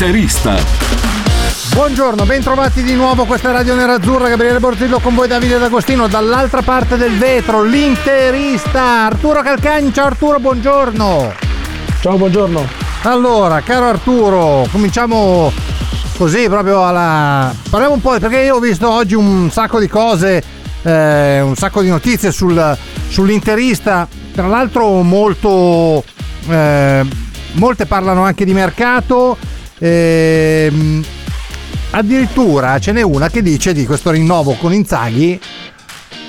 L'interista. Buongiorno, bentrovati di nuovo, questa è Radio Nerazzurra, Gabriele Borzillo con voi Davide D'Agostino, dall'altra parte del vetro, l'interista, Arturo Calcagni, ciao Arturo, buongiorno. Ciao, buongiorno. Allora, caro Arturo, cominciamo così proprio alla... Parliamo un po', perché io ho visto oggi un sacco di cose, eh, un sacco di notizie sul, sull'interista, tra l'altro molto... Eh, molte parlano anche di mercato. Ehm, addirittura ce n'è una che dice di questo rinnovo con Inzaghi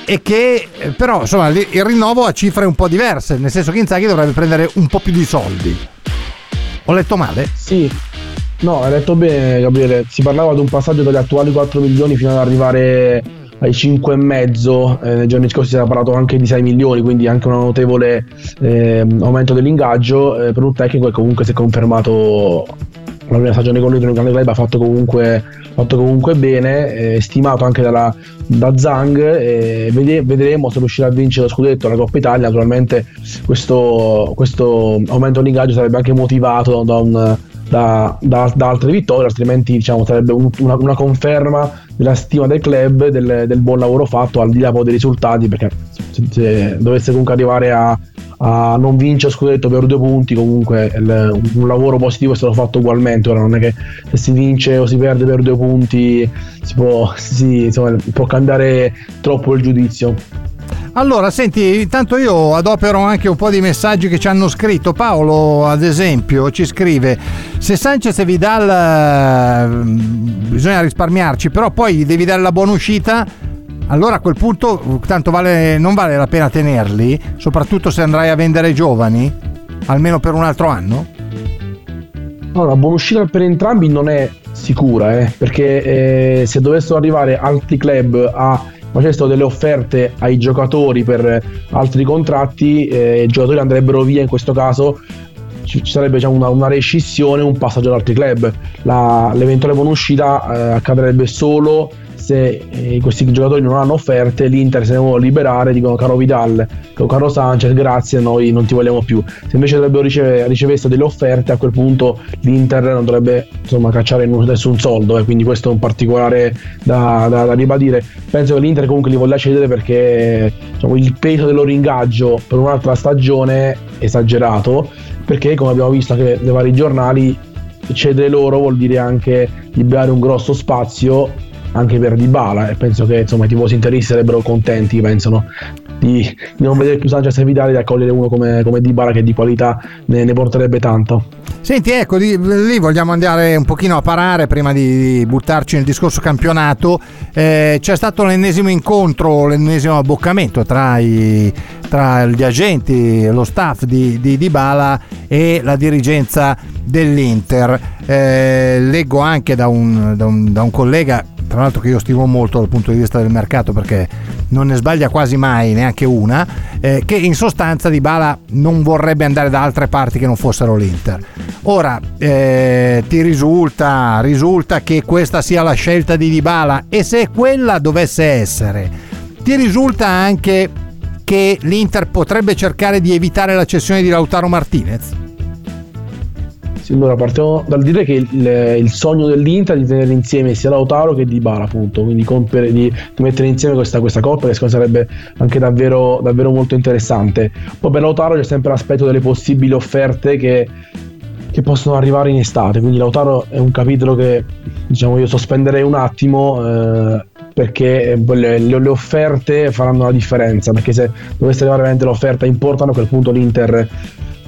e che eh, però insomma il rinnovo ha cifre un po' diverse, nel senso che Inzaghi dovrebbe prendere un po' più di soldi. Ho letto male? Sì, no, hai detto bene Gabriele, si parlava di un passaggio dagli attuali 4 milioni fino ad arrivare ai 5 e mezzo, eh, nei giorni scorsi si era parlato anche di 6 milioni, quindi anche un notevole eh, aumento dell'ingaggio eh, per un tecnico che comunque si è confermato la prima stagione con lui un grande club ha fatto comunque, fatto comunque bene, eh, stimato anche dalla, da Zhang e vede- vedremo se riuscirà a vincere lo scudetto alla Coppa Italia, naturalmente questo, questo aumento d'ingaggio sarebbe anche motivato da, un- da- da- da altre vittorie, altrimenti diciamo, sarebbe un- una, una conferma della stima del club, del, del buon lavoro fatto al di là poi dei risultati, perché se, se dovesse comunque arrivare a, a non vincere scudetto per due punti, comunque il- un lavoro positivo è stato fatto ugualmente. Ora non è che se si vince o si perde per due punti si può, si- insomma, può cambiare troppo il giudizio. Allora, senti, intanto io adopero anche un po' di messaggi che ci hanno scritto. Paolo, ad esempio, ci scrive: Se Sanchez e Vidal eh, bisogna risparmiarci, però poi devi dare la buona uscita. Allora a quel punto tanto vale- non vale la pena tenerli, soprattutto se andrai a vendere giovani, almeno per un altro anno. No, la buona uscita per entrambi non è sicura, eh, perché eh, se dovessero arrivare altri club a facessero delle offerte ai giocatori per altri contratti, eh, i giocatori andrebbero via in questo caso. Ci sarebbe diciamo, una, una rescissione, un passaggio ad altri club. La- l'eventuale buona uscita eh, accadrebbe solo se eh, questi giocatori non hanno offerte, l'Inter se ne vuole liberare, dicono caro Vidal, caro Sanchez, grazie, noi non ti vogliamo più. Se invece dovrebbero ricevere, delle offerte, a quel punto l'Inter non dovrebbe insomma cacciare nessun soldo, eh, quindi questo è un particolare da, da- da ribadire. Penso che l'Inter comunque li voglia cedere perché diciamo, il peso del loro ingaggio per un'altra stagione è esagerato, perché come abbiamo visto anche nei vari giornali, cedere loro vuol dire anche liberare un grosso spazio anche per Dybala e penso che insomma i tifosi interisti sarebbero contenti pensano di, non vedere più Sanchez e Vidal e di accogliere uno come, come Dybala che di qualità ne, ne porterebbe tanto Senti, ecco, di- lì vogliamo andare un pochino a parare prima di, di buttarci nel discorso campionato. Eh, c'è stato l'ennesimo incontro, l'ennesimo abboccamento tra, i- tra gli agenti, lo staff di, di Dybala e la dirigenza dell'Inter. Eh, leggo anche da un, da un- da un collega, tra l'altro che io stimo molto dal punto di vista del mercato perché non ne sbaglia quasi mai, neanche una, eh, che in sostanza Dybala non vorrebbe andare da altre parti che non fossero l'Inter. Ora, eh, ti risulta, risulta che questa sia la scelta di Dybala e se quella dovesse essere, ti risulta anche che l'Inter potrebbe cercare di evitare la cessione di Lautaro Martinez? Sì, allora partiamo dal dire che il, il sogno dell'Inter è di tenere insieme sia Lautaro che Dybala appunto quindi compiere- di, di mettere insieme questa, questa coppia che secondo me sarebbe anche davvero, davvero molto interessante. Poi per Lautaro c'è sempre l'aspetto delle possibili offerte che, che possono arrivare in estate quindi Lautaro è un capitolo che diciamo io sospenderei un attimo eh, perché le- le offerte faranno la differenza perché se dovesse arrivare veramente l'offerta importante a quel punto l'Inter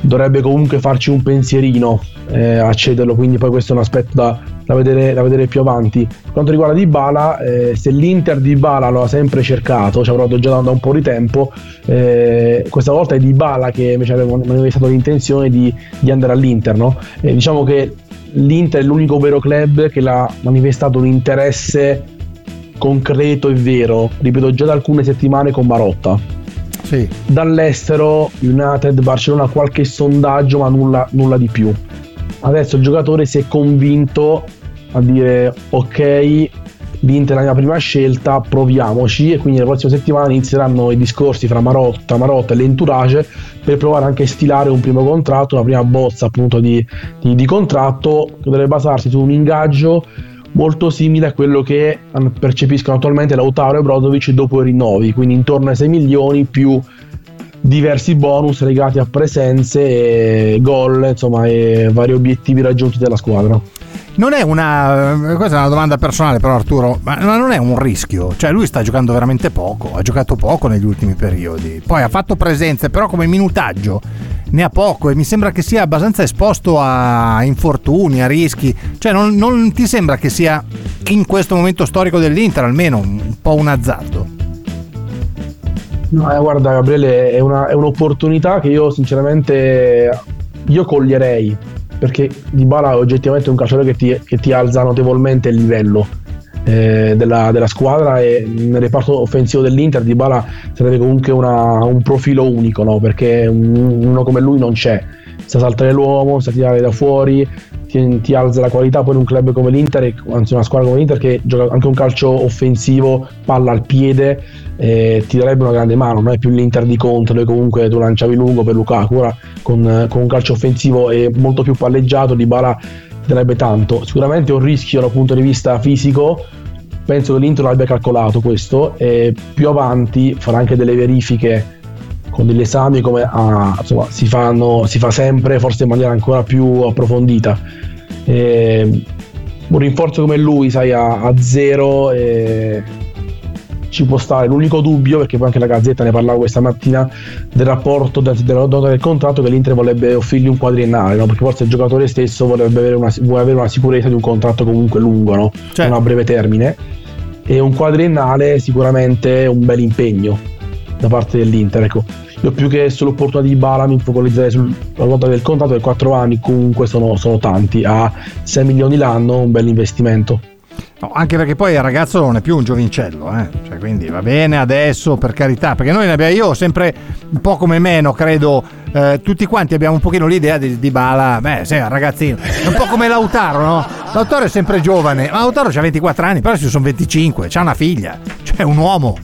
dovrebbe comunque farci un pensierino eh, a cederlo, quindi poi questo è un aspetto da, da vedere, da vedere più avanti. Per quanto riguarda Dybala, eh, se l'Inter Dybala lo ha sempre cercato, ci provato già da, un po' di tempo, eh, questa volta è Dybala che invece aveva manifestato l'intenzione di, di andare all'Inter, no? Diciamo che l'Inter è l'unico vero club che l'ha manifestato un interesse concreto e vero, ripeto già da alcune settimane con Marotta. Sì. Dall'estero, United, Barcellona, qualche sondaggio, ma nulla, nulla di più. Adesso il giocatore si è convinto a dire ok, l'Inter è la mia prima scelta, proviamoci e quindi le prossime settimane inizieranno i discorsi fra Marotta, Marotta e l'entourage per provare anche a stilare un primo contratto, una prima bozza appunto di, di, di contratto che dovrebbe basarsi su un ingaggio molto simile a quello che percepiscono attualmente Lautaro e Brozovic dopo i rinnovi, quindi intorno ai 6 milioni più diversi bonus legati a presenze, gol, insomma, e vari obiettivi raggiunti dalla squadra. Non è una. Questa è una domanda personale, però, Arturo. Ma non è un rischio. Cioè, lui sta giocando veramente poco. Ha giocato poco negli ultimi periodi. Poi ha fatto presenze, però, come minutaggio ne ha poco. E mi sembra che sia abbastanza esposto a infortuni, a rischi. Cioè, non, non ti sembra che sia in questo momento storico dell'Inter almeno un po' un azzardo? No, eh, guarda, Gabriele, è, una, è un'opportunità che io, sinceramente, io coglierei perché Dybala è oggettivamente un calciatore che ti, che ti alza notevolmente il livello eh, della, della, squadra e nel reparto offensivo dell'Inter Dybala sarebbe comunque una, un profilo unico no? perché un, uno come lui non c'è sa saltare l'uomo, sa tirare da fuori ti, ti, alza la qualità poi in un club come l'Inter anzi una squadra come l'Inter che gioca anche un calcio offensivo palla al piede eh, ti darebbe una grande mano non è più l'Inter di Conte dove comunque tu lanciavi lungo per Lukaku ora con, con un calcio offensivo e molto più palleggiato di Bala darebbe tanto. Sicuramente è un rischio dal punto di vista fisico penso che l'Inter l'abbia calcolato questo e più avanti farà anche delle verifiche con degli esami come ah, insomma, si, fanno, si fa sempre forse in maniera ancora più approfondita e, un rinforzo come lui sai a, a zero e ci può stare. L'unico dubbio, perché poi anche la Gazzetta ne parlava questa mattina, del rapporto della nota del contratto che l'Inter vorrebbe offrirgli un quadriennale, no? perché forse il giocatore stesso vorrebbe avere una, vuole avere una sicurezza di un contratto comunque lungo, no? Certo. non a breve termine. E un quadriennale sicuramente è un bel impegno da parte dell'Inter. Ecco. Io più che sull'opportunità di Bala mi focalizzerei sulla nota del contratto, che 4 anni comunque sono, sono tanti, a 6 milioni l'anno un bel investimento. No, anche perché poi il ragazzo non è più un giovincello, eh? cioè, quindi va bene adesso per carità, perché noi ne abbiamo, io sempre un po' come meno, credo, eh, tutti quanti abbiamo un pochino l'idea di, di Bala, beh, un ragazzino, un po' come Lautaro, no? Lautaro è sempre giovane, ma Lautaro ha 24 anni, però ci sono 25, ha una figlia, cioè un uomo.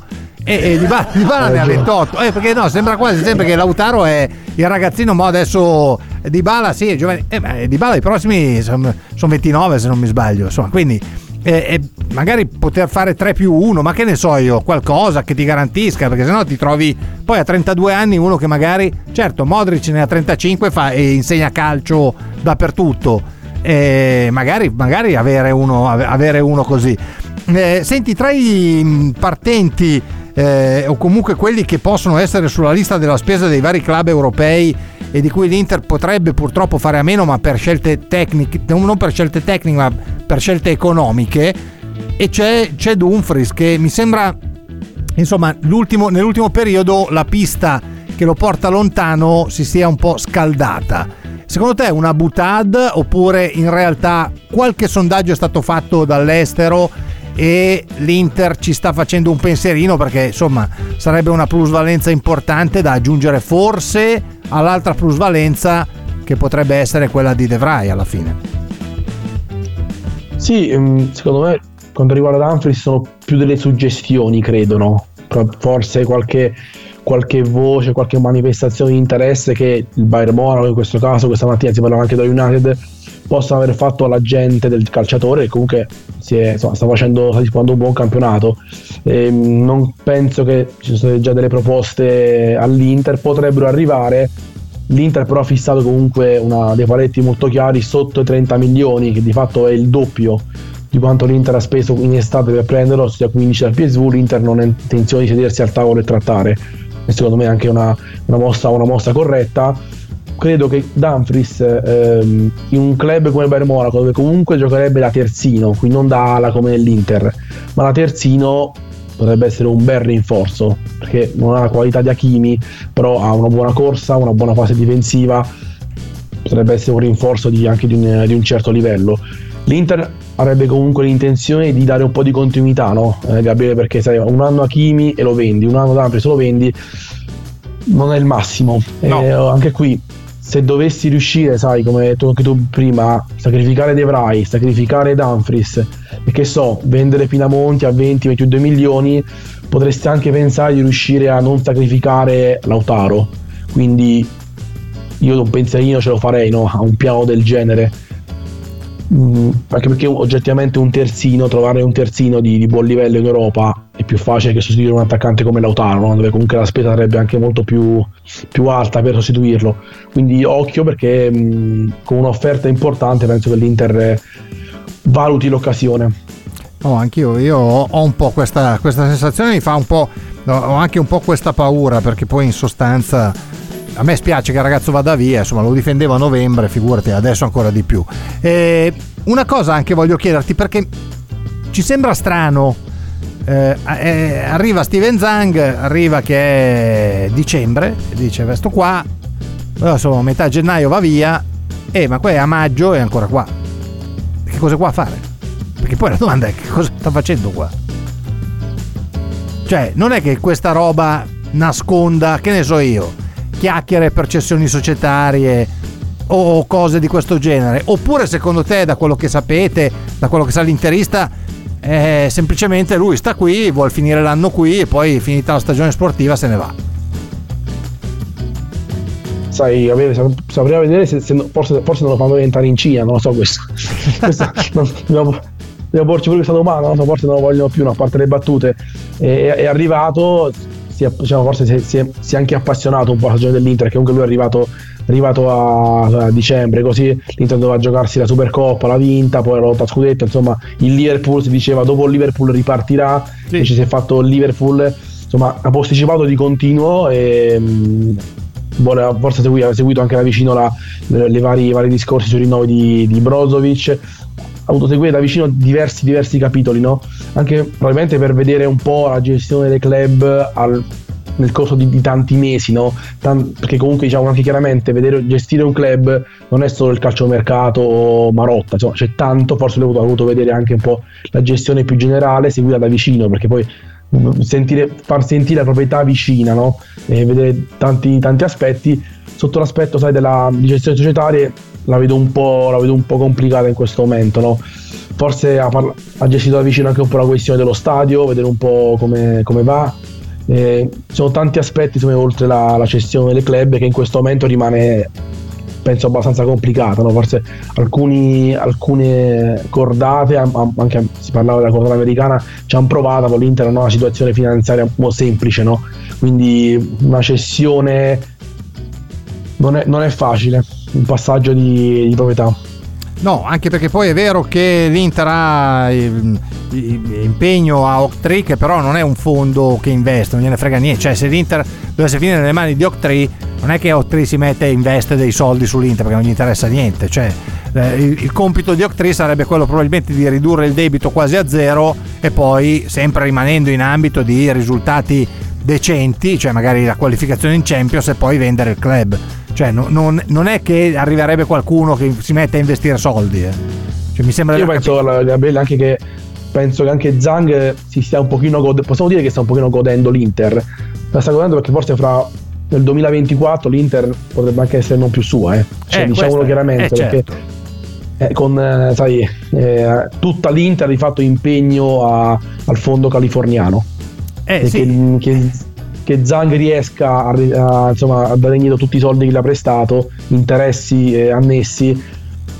E, e Di Bala, di Bala ne ha 28, eh, perché no, sembra quasi sempre che Lautaro è il ragazzino, ma adesso Di Bala sì, è giovane, eh, beh, Di Bala i prossimi sono, sono 29 se non mi sbaglio, insomma, quindi e, e, magari poter fare 3 più 1, ma che ne so io, qualcosa che ti garantisca, perché sennò ti trovi poi a 32 anni uno che magari, certo, Modric ne ha 35 fa, e insegna calcio dappertutto, e magari, magari avere, uno, avere uno così. Eh, senti, tra i partenti eh, o comunque quelli che possono essere sulla lista della spesa dei vari club europei e di cui l'Inter potrebbe purtroppo fare a meno, ma per scelte tecniche, non per scelte tecniche, ma per scelte economiche. E c'è, c'è Dumfries che mi sembra, insomma, nell'ultimo periodo la pista che lo porta lontano si sia un po' scaldata. Secondo te è una butad oppure in realtà qualche sondaggio è stato fatto dall'estero e l'Inter ci sta facendo un pensierino perché insomma sarebbe una plusvalenza importante da aggiungere forse all'altra plusvalenza che potrebbe essere quella di De Vrij alla fine. Sì, ehm, secondo me quanto riguarda Dumfries sono più delle suggestioni, credo, no? Forse qualche, qualche voce, qualche manifestazione di interesse che il Bayern Monaco in questo caso, questa mattina si parlava anche da United, possano aver fatto alla gente del calciatore che comunque è, insomma, sta facendo sta disputando un buon campionato. E ehm, non penso che ci siano già delle proposte all'Inter potrebbero arrivare. l'Inter però ha fissato comunque una, dei paletti molto chiari sotto i 30 milioni che di fatto è il doppio di quanto l'Inter ha speso in estate per prenderlo sia 15 dal PSV l'Inter non ha intenzione di sedersi al tavolo e trattare. E secondo me è anche una, una, mossa, una mossa corretta credo che Dumfries ehm, in un club come Bayern Monaco dove comunque giocherebbe da terzino quindi non da ala come nell'Inter ma da terzino potrebbe essere un bel rinforzo perché non ha la qualità di Hakimi però ha una buona corsa una buona fase difensiva potrebbe essere un rinforzo di, anche di un, di un, certo livello. L'Inter avrebbe comunque l'intenzione di dare un po' di continuità, no? Eh, Gabriele, perché sai, un anno a Kimi e lo vendi, un anno se lo vendi, non è il massimo. No. Eh, anche qui se dovessi riuscire, sai, come hai detto anche tu prima, sacrificare De Vrij, sacrificare Dumfries e che so, vendere Pinamonti a 20-22 milioni, potresti anche pensare di riuscire a non sacrificare Lautaro. Quindi io un pensierino ce lo farei no? a un piano del genere Mm, anche perché oggettivamente un terzino, trovare un terzino di, di, buon livello in Europa è più facile che sostituire un attaccante come Lautaro, no? dove comunque la spesa sarebbe anche molto più, più alta per sostituirlo. Quindi occhio perché mh, mm, con un'offerta importante penso che l'Inter valuti l'occasione. Oh, anch'io io ho un po' questa, questa, sensazione, mi fa un po', ho anche un po' questa paura perché poi in sostanza a me spiace che il ragazzo vada via, insomma lo difendevo a novembre, figurati adesso ancora di più. E una cosa anche voglio chiederti perché ci sembra strano, eh, eh, arriva Steven Zang, arriva che è dicembre, dice questo qua, insomma metà gennaio va via, eh ma qua è a maggio e ancora qua. Che cosa qua a fare? Perché poi la domanda è che cosa sta facendo qua? Cioè, non è che questa roba nasconda, che ne so io, chiacchiere per cessioni societarie o cose di questo genere? Oppure secondo te, da quello che sapete, da quello che sa l'interista, eh, semplicemente lui sta qui, vuole finire l'anno qui e poi finita la stagione sportiva se ne va? Sai, saprei vedere se, se forse, forse, non lo fanno diventare in Cina, non lo so questo. questo non, dobbiamo, dobbiamo porci pure questa domanda, non so, forse non lo vogliono più, no, a parte le battute. È, è arrivato, si è, diciamo, forse si è, si, è, si è, anche appassionato un po' alla stagione dell'Inter, che comunque lui è arrivato, arrivato a, a, dicembre, così l'Inter doveva giocarsi la Supercoppa, l'ha vinta, poi la lotta a scudetto, insomma il Liverpool si diceva dopo il Liverpool ripartirà, sì. invece si è fatto il Liverpool, insomma ha posticipato di continuo e... Mh, forse ha seguito anche da vicino la, le vari, i vari discorsi sui rinnovi di, di Brozovic ha avuto seguire da vicino diversi, diversi capitoli, no? Anche probabilmente per vedere un po' la gestione dei club al, nel corso di, di, tanti mesi, no? Tan- perché comunque diciamo anche chiaramente vedere, gestire un club non è solo il calciomercato o Marotta, insomma c'è tanto, forse ha voluto vedere anche un po' la gestione più generale, seguita da vicino, perché poi mm, sentire, far sentire la proprietà vicina, no? E vedere tanti, tanti aspetti, sotto l'aspetto sai, della gestione societaria la vedo un po', vedo un po complicata in questo momento. No? Forse ha, parla- ha, gestito da vicino anche un po' la questione dello stadio, vedere un po' come, come va. Eh, sono tanti aspetti insomma, oltre la, la, cessione del club che in questo momento rimane penso abbastanza complicata no? forse alcuni, alcune cordate anche si parlava della cordata americana ci hanno provato con l'Inter non ha una situazione finanziaria un po' semplice no? quindi una cessione non è, non è facile un passaggio di, di proprietà. No, anche perché poi è vero che l'Inter ha impegno a Octree che però non è un fondo che investe, non gliene frega niente, cioè se l'Inter dovesse finire nelle mani di Octree non è che Octree si mette e investe dei soldi sull'Inter perché non gli interessa niente, cioè eh, il, compito di Octree sarebbe quello probabilmente di ridurre il debito quasi a zero e poi sempre rimanendo in ambito di risultati decenti, cioè magari la qualificazione in Champions e poi vendere il club. Cioè, no, non, non, è che arriverebbe qualcuno che si mette a investire soldi. Eh. Cioè, mi sembra Io penso, Gabriele, anche che penso che anche Zang si stia un pochino godendo, possiamo dire che sta un pochino godendo l'Inter. La sta godendo perché forse fra nel 2024 l'Inter potrebbe anche essere non più sua, eh. Cioè, eh, diciamolo chiaramente, eh, perché certo. eh, con eh, sai, eh, tutta l'Inter di fatto impegno a, al fondo californiano. Eh, sì. che, che che Zang riesca a, a, insomma, a dare indietro tutti i soldi che gli ha prestato, interessi eh, annessi,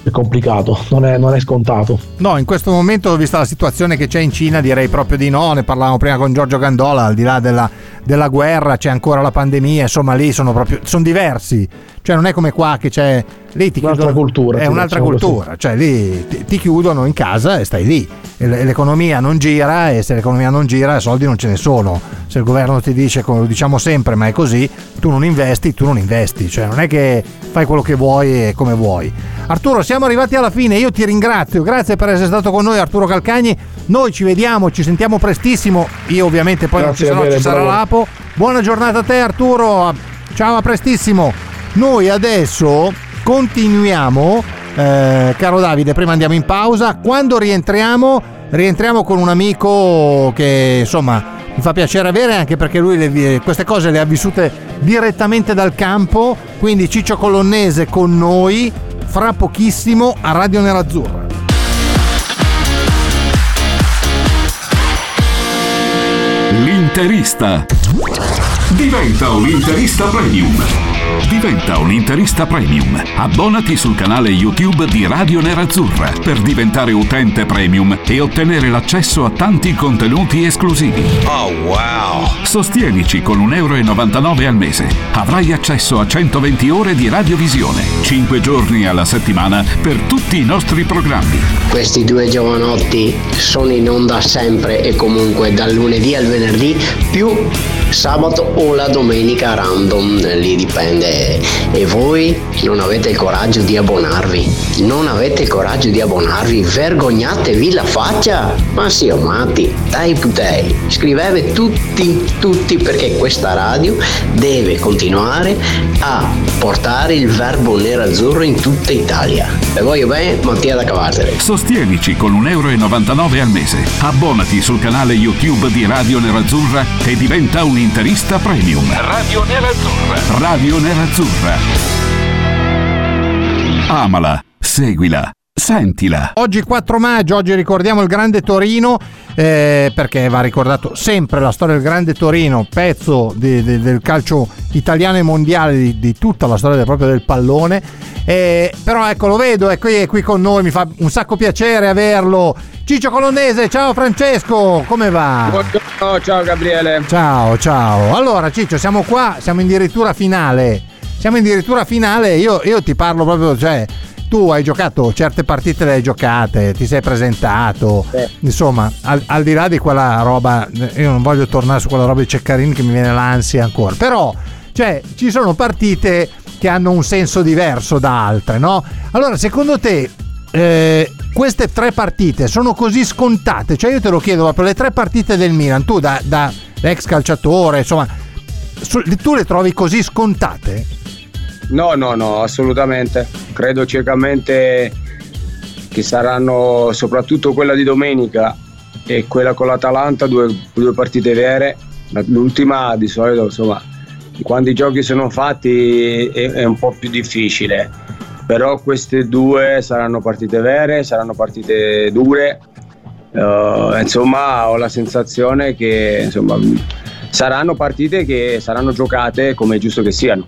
è complicato, non è, non è, scontato. No, in questo momento, vista la situazione che c'è in Cina, direi proprio di no. Ne parlavamo prima con Giorgio Gandola, al di là della, della guerra, c'è ancora la pandemia, insomma, lì sono proprio sono diversi. Cioè, non è come qua che c'è lì ti un'altra chiudono, cultura. È un'altra cultura, cioè lì ti, ti, chiudono in casa e stai lì. E l'economia non gira e se l'economia non gira i soldi non ce ne sono. Se il governo ti dice, come lo diciamo sempre, ma è così, tu non investi, tu non investi. Cioè non è che fai quello che vuoi e come vuoi. Arturo, siamo arrivati alla fine, io ti ringrazio, grazie per essere stato con noi Arturo Calcagni. Noi ci vediamo, ci sentiamo prestissimo. Io ovviamente poi grazie non ci sarò, ci sarà l'Apo. Buona giornata a te Arturo, ciao a prestissimo. Noi adesso continuiamo, eh, caro Davide, prima andiamo in pausa. Quando rientriamo, rientriamo con un amico che insomma mi fa piacere avere anche perché lui le, queste cose le ha vissute direttamente dal campo. Quindi Ciccio Colonnese con noi fra pochissimo a Radio Nerazzurra. L'interista. Diventa un interista premium. Diventa un interista premium. Abbonati sul canale YouTube di Radio Nerazzurra per diventare utente premium e ottenere l'accesso a tanti contenuti esclusivi. Oh wow! Sostienici con 1,99 euro al mese. Avrai accesso a 120 ore di radiovisione, 5 giorni alla settimana per tutti i nostri programmi. Questi due giovanotti sono in onda sempre e comunque dal lunedì al venerdì più sabato o la domenica random, lì dipende. E voi non avete il coraggio di abbonarvi? Non avete il coraggio di abbonarvi? Vergognatevi la faccia! Ma sì, matti, dai putei, scrivete tutti, tutti perché questa radio deve continuare a portare il verbo nero-azzurro in tutta Italia. E voglio bene, Mattia da Cavarzere. Sostienici con 1,99 euro al mese. Abbonati sul canale YouTube di Radio Nerazzurra e diventa un interista premium. Radio Nerazzurra. Radio Nerazzurra. Amala, seguila, sentila. Oggi 4 maggio, oggi ricordiamo il Grande Torino eh, perché va ricordato sempre la storia del Grande Torino, pezzo di- di- del calcio italiano e mondiale di, di tutta la storia del- proprio del pallone. Eh, però ecco, lo vedo, è qui, è qui con noi, mi fa un sacco piacere averlo. Ciccio Colonnese, ciao Francesco, come va? Buongiorno, ciao Gabriele. Ciao, ciao. Allora, Ciccio, siamo qua, siamo in dirittura finale. Siamo in dirittura finale, io, io ti parlo proprio, cioè, tu hai giocato certe partite le hai giocate, ti sei presentato, insomma, al, al di là di quella roba, io non voglio tornare su quella roba di Ceccarini che mi viene l'ansia ancora, però, cioè, ci sono partite che hanno un senso diverso da altre, no? Allora, secondo te, eh, queste tre partite sono così scontate? Cioè, io te lo chiedo proprio, le tre partite del Milan, tu da, da ex calciatore, insomma, tu le trovi così scontate? No, no, no, assolutamente. Credo ciecamente che saranno soprattutto quella di domenica e quella con l'Atalanta due, due partite vere. L'ultima di solito, insomma, quando i giochi sono fatti è, è un po' più difficile. Però queste due saranno partite vere, saranno partite dure. Eh, insomma, ho la sensazione che insomma, saranno partite che saranno giocate come è giusto che siano.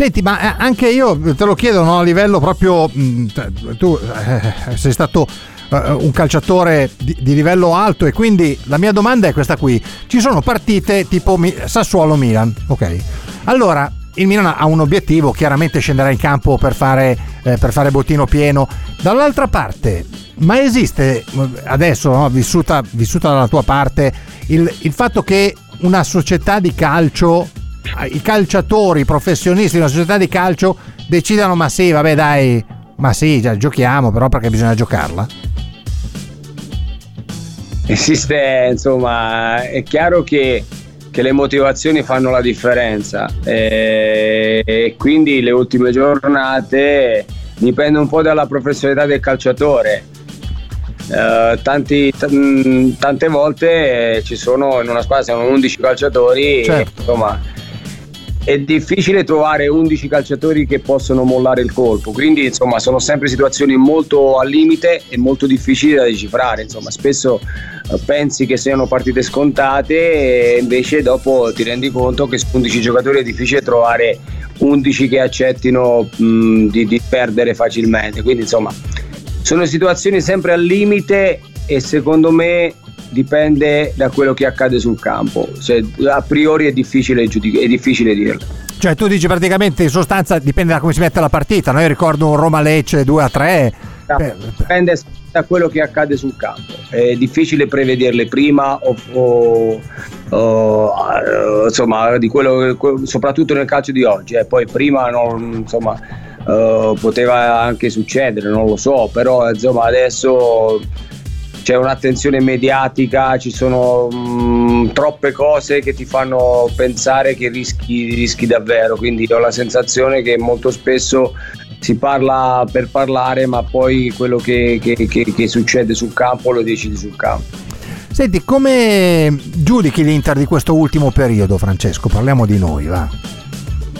Senti, ma eh, anche io te lo chiedo no, a livello proprio. t- tu eh, sei stato eh, un calciatore di, di livello alto e quindi la mia domanda è questa qui. Ci sono partite tipo Mi- Sassuolo-Milan, ok? Allora, il Milan ha un obiettivo, chiaramente scenderà in campo per fare, eh, per fare bottino pieno. Dall'altra parte, ma esiste adesso, no, vissuta, vissuta dalla tua parte, il, il fatto che una società di calcio i calciatori professionisti di una società di calcio decidano ma sì vabbè dai ma sì già giochiamo però perché bisogna giocarla Esiste, insomma, è chiaro che, che le motivazioni fanno la differenza e, e quindi le ultime giornate dipende un po' dalla professionalità del calciatore. Eh, tanti- t- tante volte eh, ci sono in una squadra siamo 11 calciatori Certo. e, insomma è difficile trovare 11 calciatori che possono mollare il colpo, quindi insomma sono sempre situazioni molto al limite e molto difficili da decifrare, insomma spesso eh, pensi che siano partite scontate e invece dopo ti rendi conto che su 11 giocatori è difficile trovare 11 che accettino mh, di, di perdere facilmente, quindi insomma sono situazioni sempre al limite e secondo me dipende da quello che accade sul campo, Cioè, a priori è difficile, giudic- è difficile dirlo. cioè tu dici praticamente in sostanza dipende da come si mette la partita no? io ricordo un Roma Lecce 2 a 3 Dipende da quello che accade sul campo. È difficile prevederle prima o, o- o, eh, insomma, di quello, soprattutto nel calcio di oggi. eh. Poi prima non, insomma, eh, poteva anche succedere, non lo so, però insomma adesso c'è un'attenzione mediatica, ci sono mh, troppe cose che ti fanno pensare che rischi, rischi davvero, quindi ho la sensazione che molto spesso si parla per parlare, ma poi quello che, che, che, che succede sul campo lo decidi sul campo. Senti, come giudichi l'Inter di questo ultimo periodo, Francesco? Parliamo di noi, va.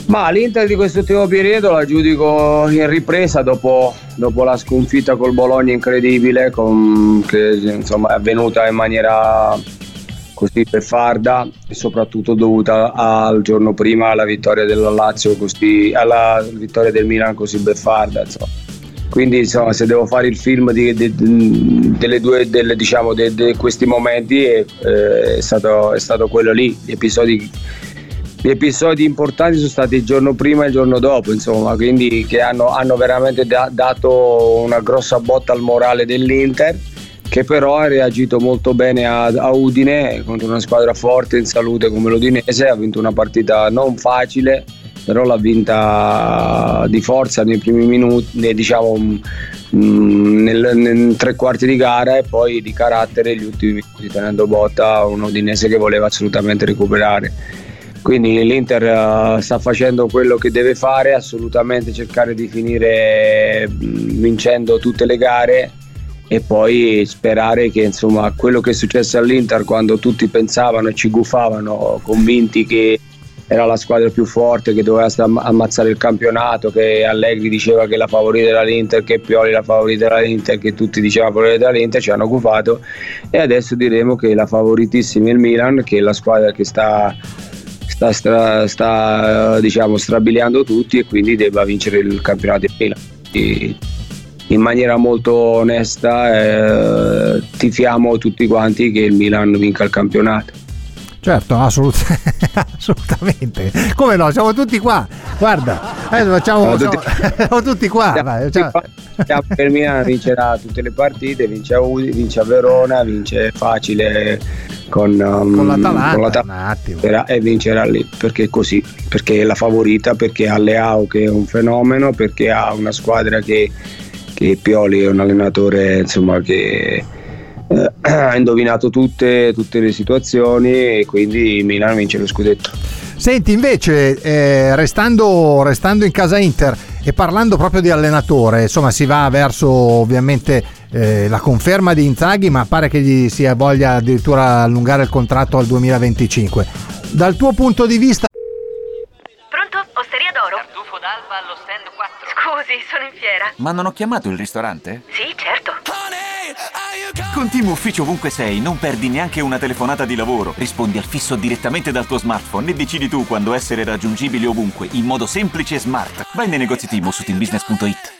Ma l'Inter di questo ultimo periodo la giudico in ripresa dopo, dopo la sconfitta col Bologna incredibile, con, che insomma, è avvenuta in maniera così beffarda e soprattutto dovuta al giorno prima alla vittoria della Lazio, così, alla vittoria del Milan così beffarda. Insomma. Quindi insomma, se devo fare il film di, di, di, delle due, delle, diciamo, di, questi momenti è, eh, è, stato, è stato quello lì, gli episodi gli episodi importanti sono stati il giorno prima e il giorno dopo, insomma, quindi che hanno, hanno veramente da, dato una grossa botta al morale dell'Inter, che però ha reagito molto bene a, a, Udine contro una squadra forte in salute come l'Udinese, ha vinto una partita non facile, però l'ha vinta di forza nei primi minuti, diciamo mm, nel, nel tre quarti di gara e poi di carattere gli ultimi minuti tenendo botta un Udinese che voleva assolutamente recuperare quindi l'Inter uh, sta facendo quello che deve fare, assolutamente cercare di finire vincendo tutte le gare e poi sperare che insomma quello che è successo all'Inter quando tutti pensavano e ci guffavano convinti che era la squadra più forte che doveva ammazzare il campionato, che Allegri diceva che la favorita era l'Inter, che Pioli la favorita era l'Inter, che tutti dicevano la favorita era l'Inter, ci hanno gufato. E adesso diremo che la favoritissima è il Milan, che è la squadra che sta sta, sta, sta diciamo, strabiliando tutti e quindi debba vincere il campionato di Milan. In maniera molto onesta eh, tifiamo tutti quanti che il Milan vinca il campionato. Certo, assolut- assolutamente. Come no, siamo tutti qua. Guarda, facciamo, siamo, tutti, siamo tutti qua. Vai, cioè. Per Milan vincerà tutte le partite, vince a Udi, vince a Verona, vince facile con, um, con l'Atalanta, con l'Atalanta e vincerà lì perché è così perché è la favorita perché ha Leao che è un fenomeno perché ha una squadra che, che Pioli è un allenatore insomma che eh, ha indovinato tutte, tutte, le situazioni e quindi Milano vince lo scudetto. Senti invece eh, restando, restando in casa Inter e parlando proprio di allenatore insomma si va verso ovviamente eh, la conferma di Inzaghi, ma pare che gli sia voglia addirittura allungare il contratto al 2025. Dal tuo punto di vista... Pronto? Osteria d'oro? Tartufo d'alba allo stand 4. Scusi, sono in fiera. Ma non ho chiamato il ristorante? Sì, certo. Con Team Ufficio ovunque sei, non perdi neanche una telefonata di lavoro. Rispondi al fisso direttamente dal tuo smartphone e decidi tu quando essere raggiungibile ovunque, in modo semplice e smart. Vai nei negozi Team su teambusiness.it.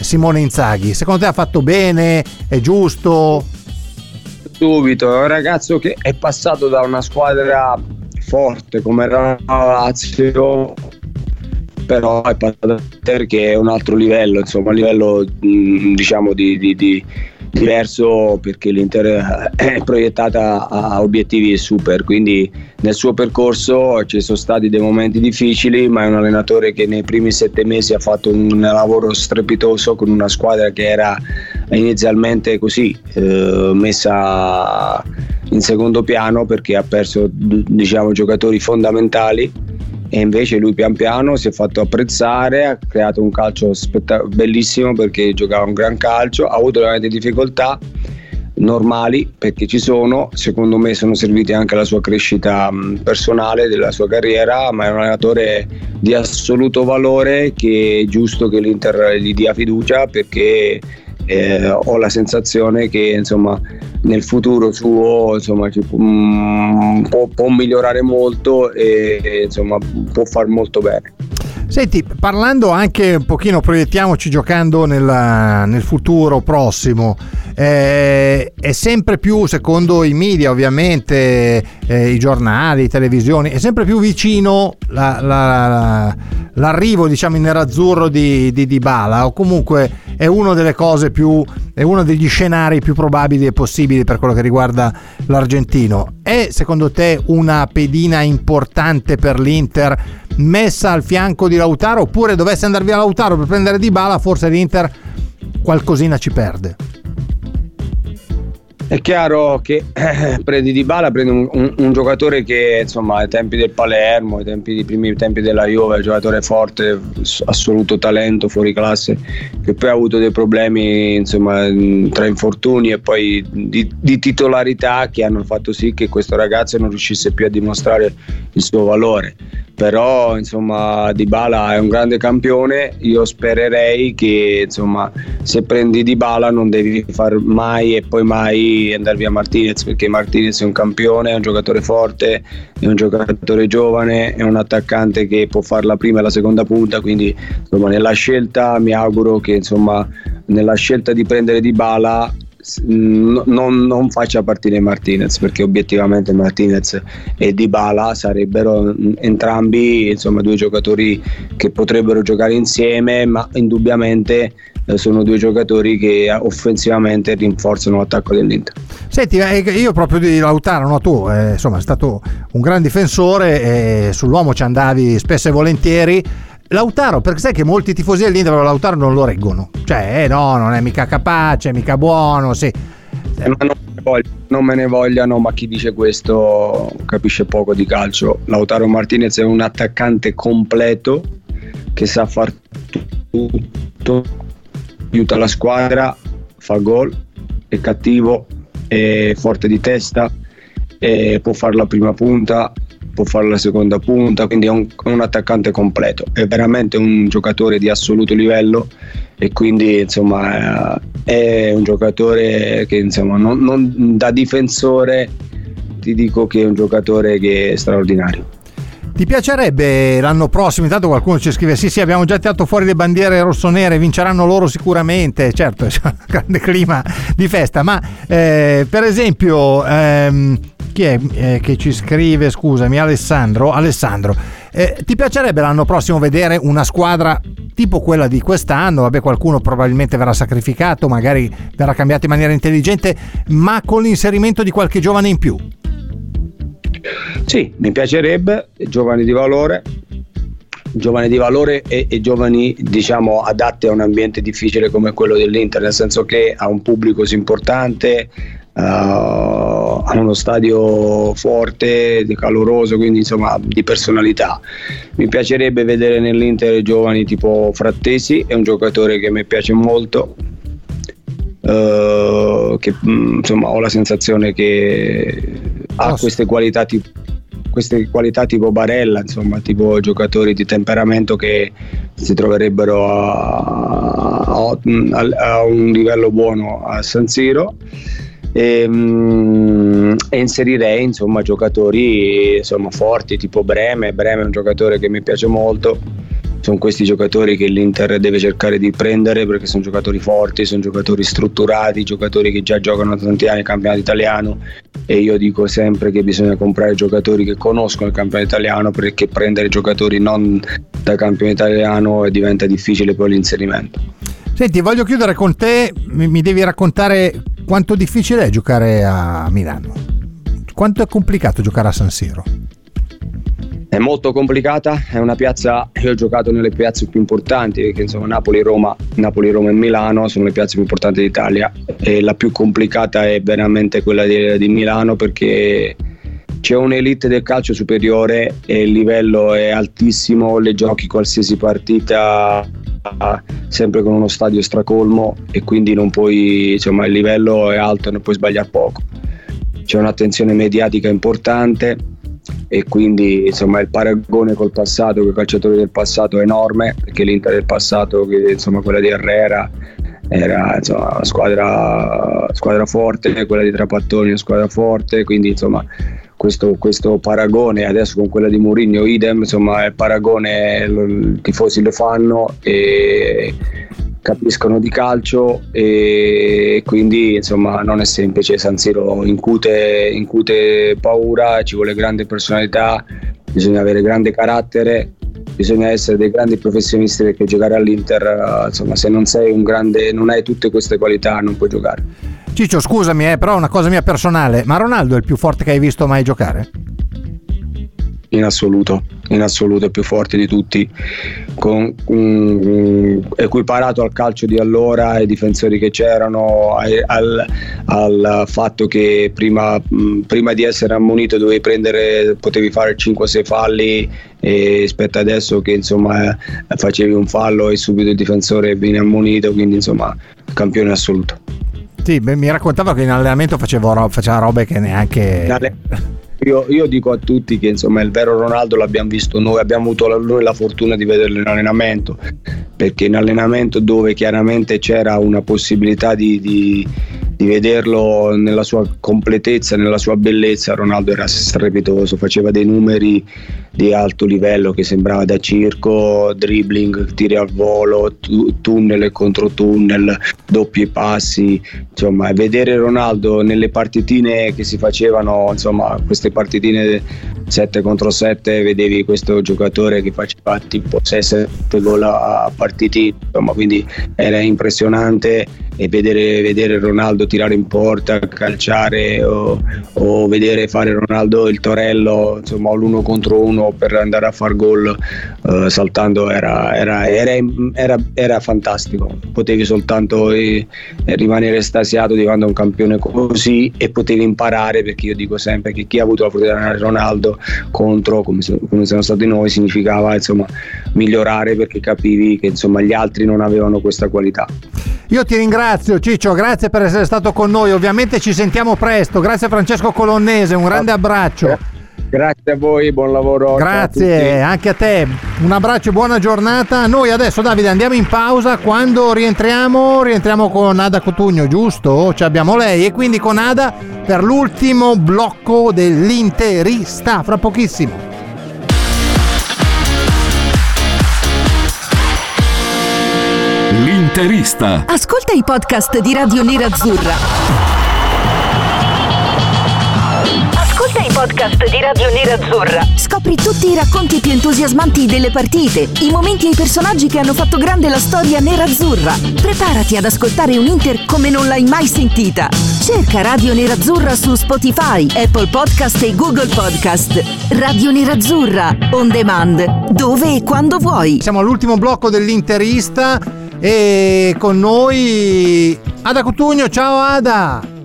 Simone Inzaghi? Secondo te ha fatto bene? È giusto? Subito, è un ragazzo che è passato da una squadra forte come era la Lazio però è passato perché è un altro livello, insomma, un livello diciamo di, di, di diverso perché l'Inter è proiettata a obiettivi super, quindi nel suo percorso ci sono stati dei momenti difficili, ma è un allenatore che nei primi sette mesi ha fatto un lavoro strepitoso con una squadra che era inizialmente così eh, messa in secondo piano perché ha perso diciamo, giocatori fondamentali e invece lui pian piano si è fatto apprezzare, ha creato un calcio spetta- bellissimo perché giocava un gran calcio, ha avuto veramente difficoltà normali perché ci sono, secondo me sono serviti anche alla sua crescita personale, della sua carriera, ma è un allenatore di assoluto valore che è giusto che l'Inter gli dia fiducia perché eh, ho la sensazione che insomma, nel futuro suo insomma, può, mm, può, può, migliorare molto e insomma, può far molto bene. Senti, parlando anche un pochino, proiettiamoci giocando nella- nel futuro prossimo, eh, è sempre più, secondo i media ovviamente, eh, i giornali, le televisioni, è sempre più vicino la- la- la- l'arrivo diciamo in nerazzurro di, di Dybala o comunque è una delle cose più, è uno degli scenari più probabili e possibili per quello che riguarda l'argentino. È secondo te una pedina importante per l'Inter messa al fianco di Lautaro oppure dovesse andare via Lautaro per prendere Dybala forse l'Inter qualcosina ci perde? È chiaro che eh, prendi Di Bala, prendi un, un- un giocatore che insomma ai tempi del Palermo, ai tempi, primi tempi della Juve, è un giocatore forte, assoluto talento, fuori classe, che poi ha avuto dei problemi insomma, tra infortuni e poi di, di titolarità che hanno fatto sì che questo ragazzo non riuscisse più a dimostrare il suo valore. Però insomma Di Bala è un grande campione, io spererei che insomma se prendi Di Bala non devi far mai e poi mai andare via Martinez perché Martinez è un campione, è un giocatore forte, è un giocatore giovane, è un attaccante che può fare la prima e la seconda punta, quindi insomma nella scelta mi auguro che insomma nella scelta di prendere Di Bala non, non faccia partire Martinez perché obiettivamente Martinez e Dybala sarebbero entrambi insomma due giocatori che potrebbero giocare insieme ma indubbiamente eh, sono due giocatori che eh, offensivamente rinforzano l'attacco dell'Inter Senti, eh, io proprio di Lautaro, no, tu eh, insomma, sei stato un gran difensore, e sull'uomo ci andavi spesso e volentieri. Lautaro, perché sai che molti tifosi dell'Inter Lautaro non lo reggono, cioè eh, no, non è mica capace, mica buono, sì. Eh, non, me voglio- non me ne vogliano, ma chi dice questo capisce poco di calcio. Lautaro Martinez è un attaccante completo che sa far tutto, aiuta la squadra, fa gol, è cattivo, è forte di testa, può fare la prima punta, può fare la seconda punta, quindi è un, un attaccante completo, è veramente un giocatore di assoluto livello e quindi insomma è un giocatore che insomma non- non- da difensore ti dico che è un giocatore che è straordinario. Ti piacerebbe l'anno prossimo? Intanto qualcuno ci scrive: Sì, sì, abbiamo già tirato fuori le bandiere rossonere, vinceranno loro sicuramente. Certo, c'è un grande clima di festa. Ma eh, per esempio, ehm, chi è eh, che ci scrive? Scusami, Alessandro. Alessandro, eh, ti piacerebbe l'anno prossimo vedere una squadra tipo quella di quest'anno? Vabbè, qualcuno probabilmente verrà sacrificato, magari verrà cambiato in maniera intelligente, ma con l'inserimento di qualche giovane in più. Sì, mi piacerebbe, giovani di valore, giovani di valore e, e giovani diciamo adatti a un ambiente difficile come quello dell'Inter, nel senso che ha un pubblico così importante, uh, ha uno stadio forte, caloroso, quindi insomma di personalità. Mi piacerebbe vedere nell'Inter giovani tipo Frattesi, è un giocatore che mi piace molto. uh, che mm, insomma ho la sensazione che ha queste qualità tipo queste qualità tipo Barella, insomma, tipo giocatori di temperamento che si troverebbero a, a- a un livello buono a San Siro. E, mm, e inserirei insomma giocatori insomma, forti tipo Breme. Breme è un giocatore che mi piace molto. Sono questi giocatori che l'Inter deve cercare di prendere perché sono giocatori forti, sono giocatori strutturati, giocatori che già giocano da tanti anni il campionato italiano e io dico sempre che bisogna comprare giocatori che conoscono il campionato italiano perché prendere giocatori non da campione italiano diventa difficile poi l'inserimento. Senti, voglio chiudere con te, mi, mi devi raccontare quanto difficile è giocare a Milano. Quanto è complicato giocare a San Siro? È molto complicata, è una piazza, io ho giocato nelle piazze più importanti, che insomma Napoli, Roma, Napoli, Roma e Milano sono le piazze più importanti d'Italia e la più complicata è veramente quella di, di Milano perché c'è un'elite del calcio superiore e il livello è altissimo, le giochi qualsiasi partita sempre con uno stadio stracolmo e quindi non puoi, insomma il livello è alto e non puoi sbagliare poco. C'è un'attenzione mediatica importante e quindi insomma il paragone col passato, con i calciatori del passato è enorme perché l'Inter del passato, insomma quella di Herrera era insomma, una squadra, squadra forte, quella di Trapattoni una squadra forte, quindi insomma questo, questo paragone adesso con quella di Mourinho idem insomma il paragone i tifosi lo fanno e capiscono di calcio e quindi insomma non è semplice San Siro incute, incute paura ci vuole grande personalità bisogna avere grande carattere bisogna essere dei grandi professionisti perché giocare all'Inter insomma se non sei un grande non hai tutte queste qualità non puoi giocare Ciccio scusami eh, però una cosa mia personale ma Ronaldo è il più forte che hai visto mai giocare? in assoluto, in assoluto più forte di tutti, con, um, equiparato al calcio di allora, ai difensori che c'erano, al, al, fatto che prima, mh, prima, di essere ammonito dovevi prendere, potevi fare 5-6 falli e rispetto adesso che insomma eh, facevi un fallo e subito il difensore viene ammonito, quindi insomma campione assoluto. Sì, beh, mi raccontava che in allenamento faceva, faceva robe che neanche... Io, io, dico a tutti che insomma il vero Ronaldo l'abbiamo visto noi, abbiamo avuto la, noi la fortuna di vederlo in allenamento, perché in allenamento dove chiaramente c'era una possibilità di, di di vederlo nella sua completezza, nella sua bellezza, Ronaldo era strepitoso, faceva dei numeri di alto livello che sembrava da circo, dribbling, tiri al volo, tunnel e controtunnel, doppi passi, insomma, vedere Ronaldo nelle partitine che si facevano, insomma, queste partitine 7 contro 7, vedevi questo giocatore che faceva tipo 6-7 gol a partitine, insomma, quindi era impressionante. E vedere, vedere Ronaldo tirare in porta, calciare o, o, vedere fare Ronaldo il torello, insomma l'uno contro uno per andare a far gol uh, saltando era, era, era, era, fantastico, potevi soltanto eh, rimanere estasiato di quando un campione così e potevi imparare perché io dico sempre che chi ha avuto la fortuna di Ronaldo contro come, come siamo stati noi significava insomma migliorare perché capivi che insomma gli altri non avevano questa qualità. Io ti ringrazio Ciccio, grazie per essere stato con noi. Ovviamente ci sentiamo presto. Grazie Francesco Colonnese, un grande abbraccio. Grazie a voi, buon lavoro. Grazie, a anche a te. Un abbraccio e buona giornata. Noi adesso Davide andiamo in pausa. Quando rientriamo, rientriamo con Ada Cotugno, giusto? Ci abbiamo lei e quindi con Ada per l'ultimo blocco dell'interista, fra pochissimo. L'interista. Ascolta i podcast di Radio Nerazzurra. Podcast di Radio Nerazzurra. Scopri tutti i racconti più entusiasmanti delle partite, i momenti e i personaggi che hanno fatto grande la storia nerazzurra. Preparati ad ascoltare un Inter come non l'hai mai sentita. Cerca Radio Nerazzurra su Spotify, Apple Podcast e Google Podcast. Radio Nerazzurra, on demand, dove e quando vuoi. Siamo all'ultimo blocco dell'Interista e con noi Ada Cutugno, ciao Ada!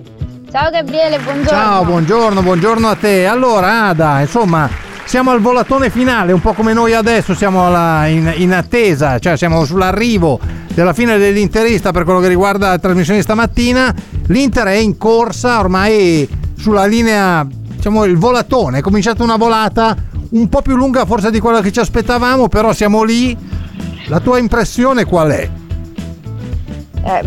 Ciao Gabriele, buongiorno. Ciao, buongiorno, buongiorno a te. Allora Ada, insomma, siamo al volatone finale, un po' come noi adesso siamo alla, in, in, attesa, cioè siamo sull'arrivo della fine dell'Interista per quello che riguarda la trasmissione di stamattina. L'Inter è in corsa ormai sulla linea, diciamo il volatone, è cominciata una volata un po' più lunga forse di quella che ci aspettavamo, però siamo lì. La tua impressione qual è? Eh,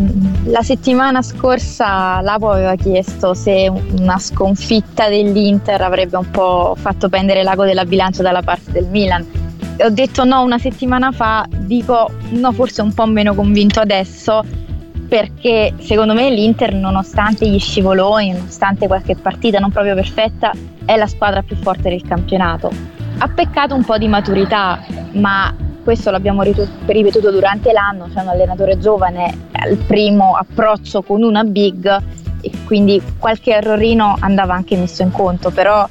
la settimana scorsa Lapo aveva chiesto se una sconfitta dell'Inter avrebbe un po' fatto pendere l'ago della bilancia dalla parte del Milan. Ho detto no una settimana fa, dico no forse un po' meno convinto adesso perché secondo me l'Inter nonostante gli scivoloni, nonostante qualche partita non proprio perfetta, è la squadra più forte del campionato. Ha peccato un po' di maturità, ma questo l'abbiamo ripetuto durante l'anno, c'è un allenatore giovane al primo approccio con una big e quindi qualche errorino andava anche messo in conto, però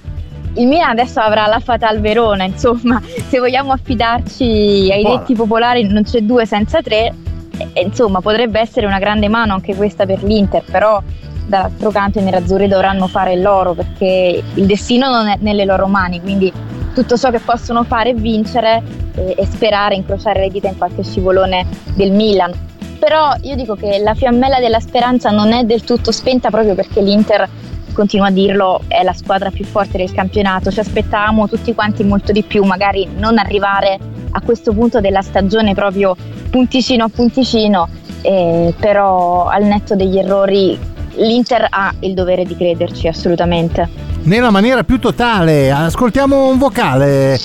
il Milan adesso avrà la Fatal Verona, insomma, se vogliamo affidarci ai Buona. detti popolari non c'è due senza tre, e, insomma potrebbe essere una grande mano anche questa per l'Inter, però dall'altro canto i nerazzurri dovranno fare loro perché il destino non è nelle loro mani, quindi tutto ciò che possono fare è vincere e, e sperare, incrociare le dita in qualche scivolone del Milan. Però io dico che la fiammella della speranza non è del tutto spenta proprio perché l'Inter, continuo a dirlo, è la squadra più forte del campionato. Ci aspettavamo tutti quanti molto di più, magari non arrivare a questo punto della stagione proprio punticino a punticino, eh, però al netto degli errori l'Inter ha il dovere di crederci assolutamente. Nella maniera più totale, ascoltiamo un vocale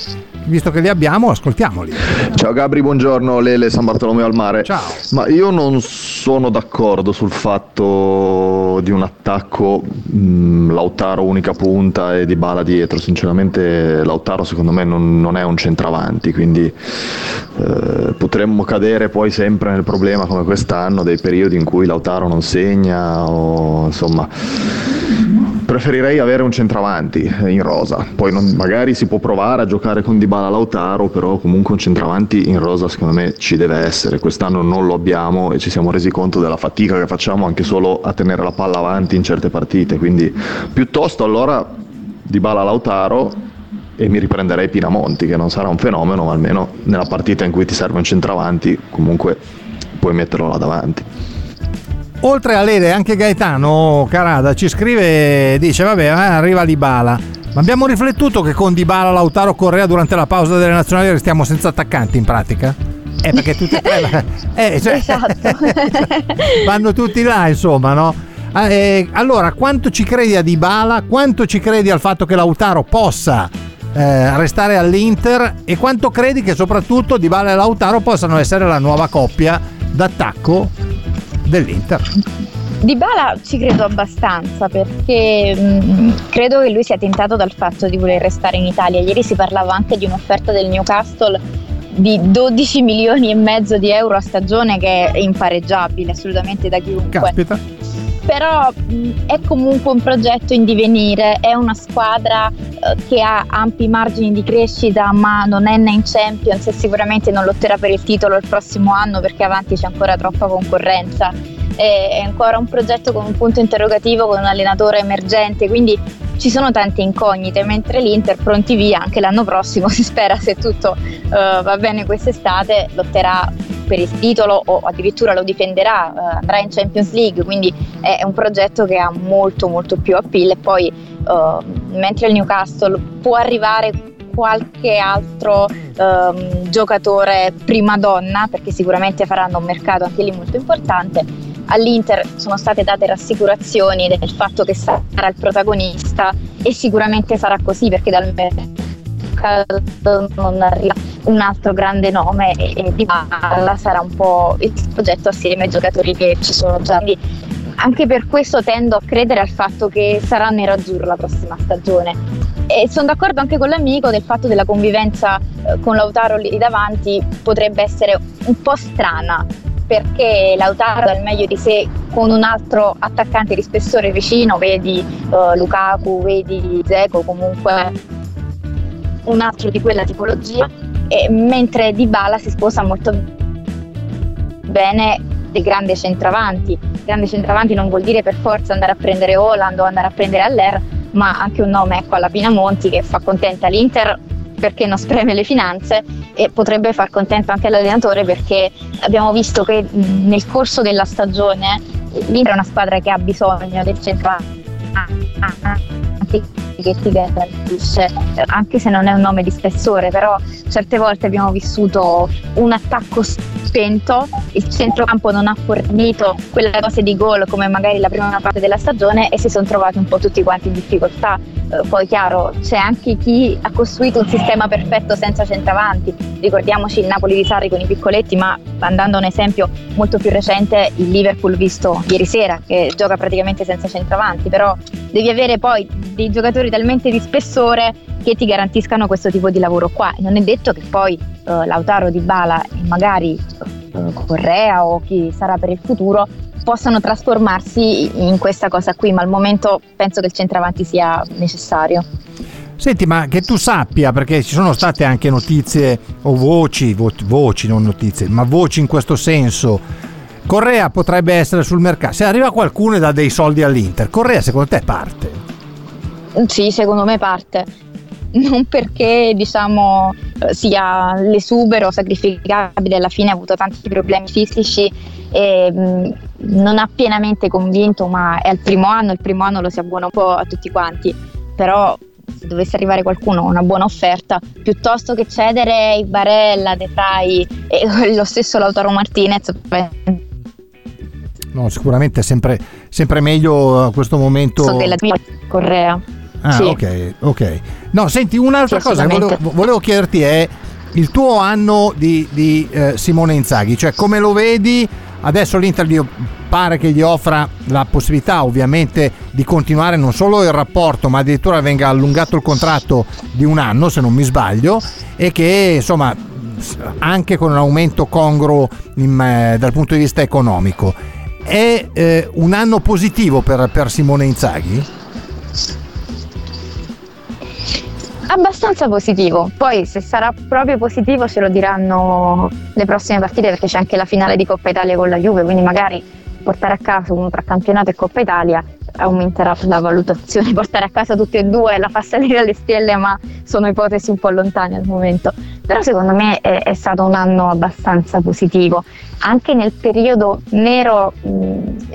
visto che li abbiamo, ascoltiamoli. Ciao Gabri, buongiorno, Lele San Bartolomeo al mare. Ciao. Ma io non sono d'accordo sul fatto di un attacco mh, Lautaro unica punta e di bala dietro. Sinceramente Lautaro secondo me non, non è un centravanti, quindi eh, potremmo cadere poi sempre nel problema come quest'anno dei periodi in cui Lautaro non segna o insomma preferirei avere un centravanti in rosa. Poi non, magari si può provare a giocare con Dybala Lautaro, però comunque un centravanti in rosa secondo me ci deve essere. Quest'anno non lo abbiamo e ci siamo resi conto della fatica che facciamo anche solo a tenere la palla avanti in certe partite. Quindi piuttosto allora Dybala Lautaro e mi riprenderei Pinamonti, che non sarà un fenomeno, ma almeno nella partita in cui ti serve un centravanti comunque puoi metterlo là davanti. Oltre a Lele, anche Gaetano Carada ci scrive e dice: Vabbè, eh, arriva Dybala. Ma abbiamo riflettuto che con Dybala, Lautaro, Correa durante la pausa delle nazionali restiamo senza attaccanti in pratica? Eh, perché tutti e tre eh, cioè, esatto. vanno tutti là, insomma, no? Eh, allora, quanto ci credi a Dybala? Quanto ci credi al fatto che Lautaro possa eh, restare all'Inter? E quanto credi che soprattutto Dybala e Lautaro possano essere la nuova coppia d'attacco dell'Inter. Di Bala ci credo abbastanza perché mh, credo che lui sia tentato dal fatto di voler restare in Italia. Ieri si parlava anche di un'offerta del Newcastle di 12 milioni e mezzo di euro a stagione che è impareggiabile assolutamente da chiunque. Caspita. Però mh, è comunque un progetto in divenire, è una squadra eh, che ha ampi margini di crescita ma non è né in Champions e sicuramente non lotterà per il titolo il prossimo anno perché avanti c'è ancora troppa concorrenza. È ancora un progetto con un punto interrogativo, con un allenatore emergente, quindi ci sono tante incognite, mentre l'Inter pronti via anche l'anno prossimo, si spera se tutto uh, va bene quest'estate, lotterà per il titolo o addirittura lo difenderà, uh, andrà in Champions League, quindi è un progetto che ha molto molto più appeal. E poi uh, mentre il Newcastle può arrivare qualche altro um, giocatore prima donna, perché sicuramente faranno un mercato anche lì molto importante, all'Inter sono state date rassicurazioni del fatto che sarà il protagonista e sicuramente sarà così perché dal mercato non arriva un altro grande nome e, di Balla sarà un po' il progetto assieme ai giocatori che ci sono già. Quindi anche per questo tendo a credere al fatto che sarà nerazzurro la prossima stagione. E sono d'accordo anche con l'amico del fatto della convivenza eh, con Lautaro lì davanti potrebbe essere un po' strana perché Lautaro dà il meglio di sé con un altro attaccante di spessore vicino, vedi uh, Lukaku, vedi Zeko, comunque un altro di quella tipologia, mentre Dybala si sposa molto bene del grande centravanti. Grande centravanti non vuol dire per forza andare a prendere Holland o andare a prendere Aller, ma anche un nome ecco, alla Pinamonti che fa contenta l'Inter perché non spreme le finanze e potrebbe far contento anche l'allenatore perché abbiamo visto che nel corso della stagione l'Inter è una squadra che ha bisogno del centro che ti garantisce, anche se non è un nome di spessore, però certe volte abbiamo vissuto un attacco spento, il centrocampo non ha fornito quella dose di gol come magari la prima parte della stagione e si sono trovati un po' tutti quanti in difficoltà. Eh, poi chiaro, c'è anche chi ha costruito un sistema perfetto senza centravanti, ricordiamoci il Napoli di Sarri con i piccoletti, ma andando a un esempio molto più recente, il Liverpool visto ieri sera che gioca praticamente senza centravanti, però devi avere poi dei giocatori talmente di spessore che ti garantiscano questo tipo di lavoro qua. Non è detto che poi eh, Lautaro Di Bala e magari eh, Correa o chi sarà per il futuro possano trasformarsi in questa cosa qui, ma al momento penso che il centravanti sia necessario. Senti, ma che tu sappia, perché ci sono state anche notizie o voci, vo- voci, non notizie, ma voci in questo senso. Correa potrebbe essere sul mercato. Se arriva qualcuno e dà dei soldi all'Inter, Correa secondo te parte? Sì, secondo me parte non perché diciamo sia l'esubero sacrificabile, alla fine ha avuto tanti problemi fisici e mh, non ha pienamente convinto, ma è al primo anno, il primo anno lo si abbona un po' a tutti quanti, però se dovesse arrivare qualcuno una buona offerta, piuttosto che cedere i Barella, De Frey e lo stesso Lautaro Martinez No, sicuramente è sempre, sempre meglio a questo momento. So della Correa. Ah, Sì. ok, ok. No, senti, un'altra Sì, cosa che volevo, volevo chiederti è il tuo anno di, di, eh, Simone Inzaghi, cioè come lo vedi? Adesso l'Inter gli pare che gli offra la possibilità ovviamente di continuare non solo il rapporto, ma addirittura venga allungato il contratto di un anno, se non mi sbaglio, e che insomma anche con un aumento congruo in, eh, dal punto di vista economico. È eh, un anno positivo per, per Simone Inzaghi? Abbastanza positivo, poi se sarà proprio positivo ce lo diranno le prossime partite perché c'è anche la finale di Coppa Italia con la Juve, quindi magari portare a casa un tra campionato e Coppa Italia aumenterà la valutazione, portare a casa tutti e due la fa salire alle stelle ma sono ipotesi un po' lontane al momento, però secondo me è, è stato un anno abbastanza positivo, anche nel periodo nero mh,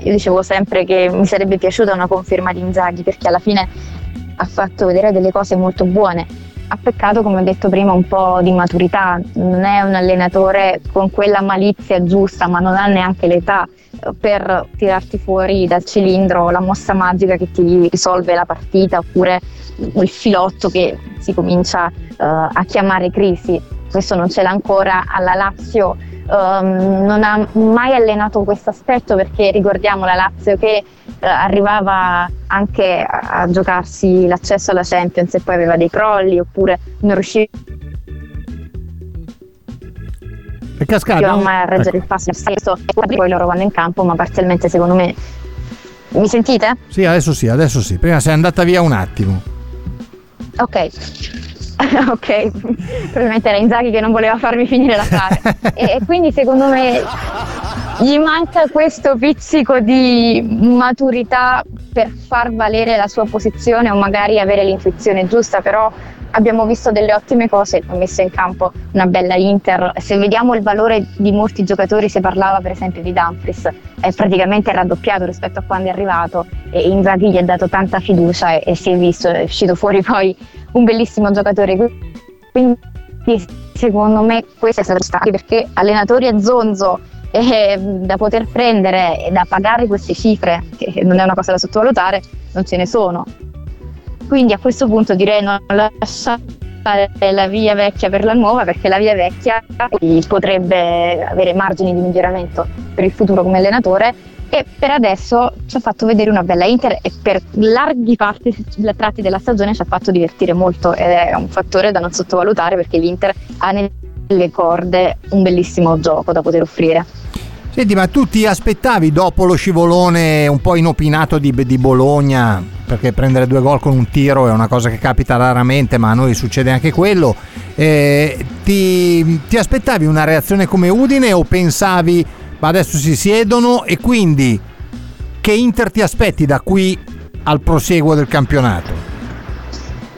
io dicevo sempre che mi sarebbe piaciuta una conferma di Inzaghi perché alla fine ha fatto vedere delle cose molto buone. Ha peccato, come ho detto prima, un po' di maturità, non è un allenatore con quella malizia giusta, ma non ha neanche l'età eh, per tirarti fuori dal cilindro la mossa magica che ti risolve la partita oppure il filotto che si comincia eh, a chiamare crisi. Questo non ce l'ha ancora alla Lazio. Ehm, non ha mai allenato questo aspetto perché ricordiamo la Lazio che eh, arrivava anche a, a giocarsi l'accesso alla Champions e poi aveva dei crolli oppure non riusciva È cascato? mai a reggere il passo stesso e poi loro vanno in campo ma parzialmente secondo me mi sentite? Sì, adesso sì, adesso sì. Prima sei andata via un attimo. Ok, ok, probabilmente era Inzaghi che non voleva farmi finire la frase. e, e quindi secondo me gli manca questo pizzico di maturità per far valere la sua posizione o magari avere l'intuizione giusta, però abbiamo visto delle ottime cose, ha messo in campo una bella Inter. Se vediamo il valore di molti giocatori, si parlava per esempio di Dumfries, è praticamente raddoppiato rispetto a quando è arrivato e Inzaghi gli ha dato tanta fiducia e, e si è visto, è uscito fuori poi un bellissimo giocatore. Quindi secondo me questo è stato stato perché allenatori a zonzo eh, da poter prendere e da pagare queste cifre, che non è una cosa da sottovalutare, non ce ne sono. Quindi a questo punto direi non lasciare la via vecchia per la nuova perché la via vecchia potrebbe avere margini di miglioramento per il futuro come allenatore e per adesso ci ha fatto vedere una bella Inter e per larghi parti, tratti della stagione ci ha fatto divertire molto ed è un fattore da non sottovalutare perché l'Inter ha nelle corde un bellissimo gioco da poter offrire. Senti, ma tu ti aspettavi dopo lo scivolone un po' inopinato di, di Bologna, perché prendere due gol con un tiro è una cosa che capita raramente, ma a noi succede anche quello. eh, ti, ti aspettavi una reazione come Udine o pensavi, ma adesso si siedono e quindi che Inter ti aspetti da qui al proseguo del campionato?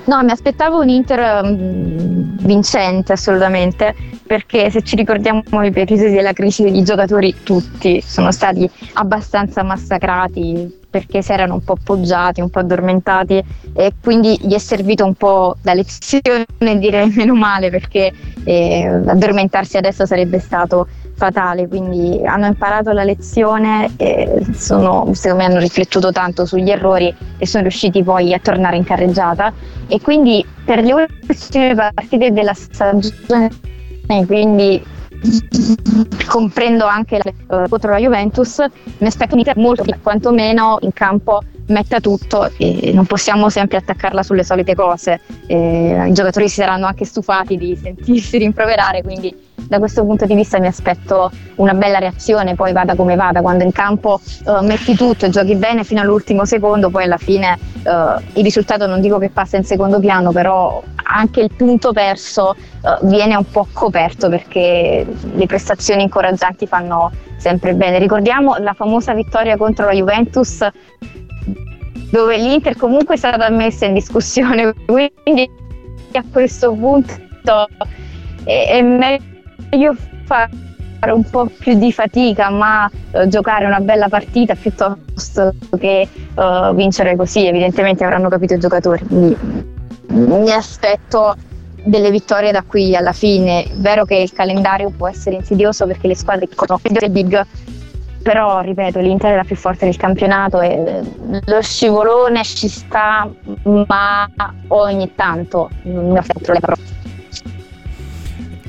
No, mi aspettavo un Inter mm, vincente assolutamente, perché se ci ricordiamo i episodi della crisi degli giocatori, tutti sono stati abbastanza massacrati perché si erano un po' appoggiati, un po' addormentati e quindi gli è servito un po' da lezione direi meno male perché eh, addormentarsi adesso sarebbe stato fatale, quindi hanno imparato la lezione e sono, secondo me hanno riflettuto tanto sugli errori e sono riusciti poi a tornare in carreggiata. E quindi per le ultime partite della stagione quindi comprendo anche la, eh, contro la Juventus mi aspetto un Inter molto quantomeno in campo metta tutto e non possiamo sempre attaccarla sulle solite cose. Eh, i giocatori si saranno anche stufati di sentirsi rimproverare quindi da questo punto di vista mi aspetto una bella reazione poi vada come vada quando in campo eh, metti tutto e giochi bene fino all'ultimo secondo poi alla fine eh, il risultato non dico che passa in secondo piano però anche il punto perso eh, viene un po' coperto perché le prestazioni incoraggianti fanno sempre bene. Ricordiamo la famosa vittoria contro la Juventus dove l'Inter comunque è stata messa in discussione, quindi a questo punto è, meglio fare un po' più di fatica ma eh, giocare una bella partita piuttosto che eh, vincere così, evidentemente avranno capito i giocatori. Quindi mi aspetto delle vittorie da qui alla fine. È vero che il calendario può essere insidioso perché le squadre sono big, però ripeto l'Inter è la più forte del campionato e lo scivolone ci sta ma ogni tanto mi affetto le parole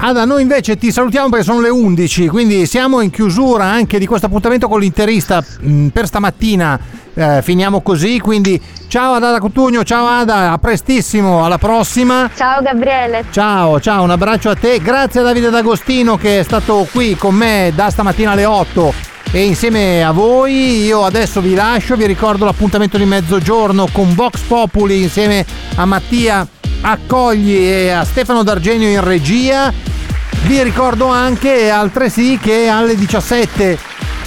Ada, noi invece ti salutiamo perché sono le 11, quindi siamo in chiusura anche di questo appuntamento con l'interista mh, per stamattina. Eh, finiamo così, quindi ciao ad Ada Cotugno, ciao Ada, a prestissimo, alla prossima. Ciao Gabriele. Ciao, ciao, un abbraccio a te. Grazie a Davide D'Agostino che è stato qui con me da stamattina alle 8 e insieme a voi io adesso vi lascio, vi ricordo l'appuntamento di mezzogiorno con Vox Populi insieme a Mattia Accogli e a Stefano D'Argenio in regia. Vi ricordo anche altresì che alle 17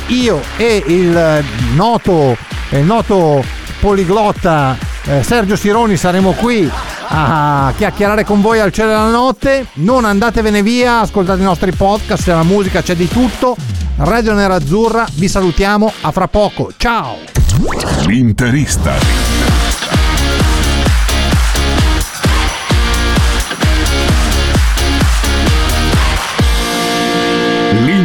io e il noto, il noto poliglotta eh, Sergio Sironi saremo qui a chiacchierare con voi al cielo della notte. Non andatevene via, ascoltate i nostri podcast, c'è la musica, c'è di tutto. Radio Nerazzurra, vi salutiamo, a fra poco. Ciao! L'interista.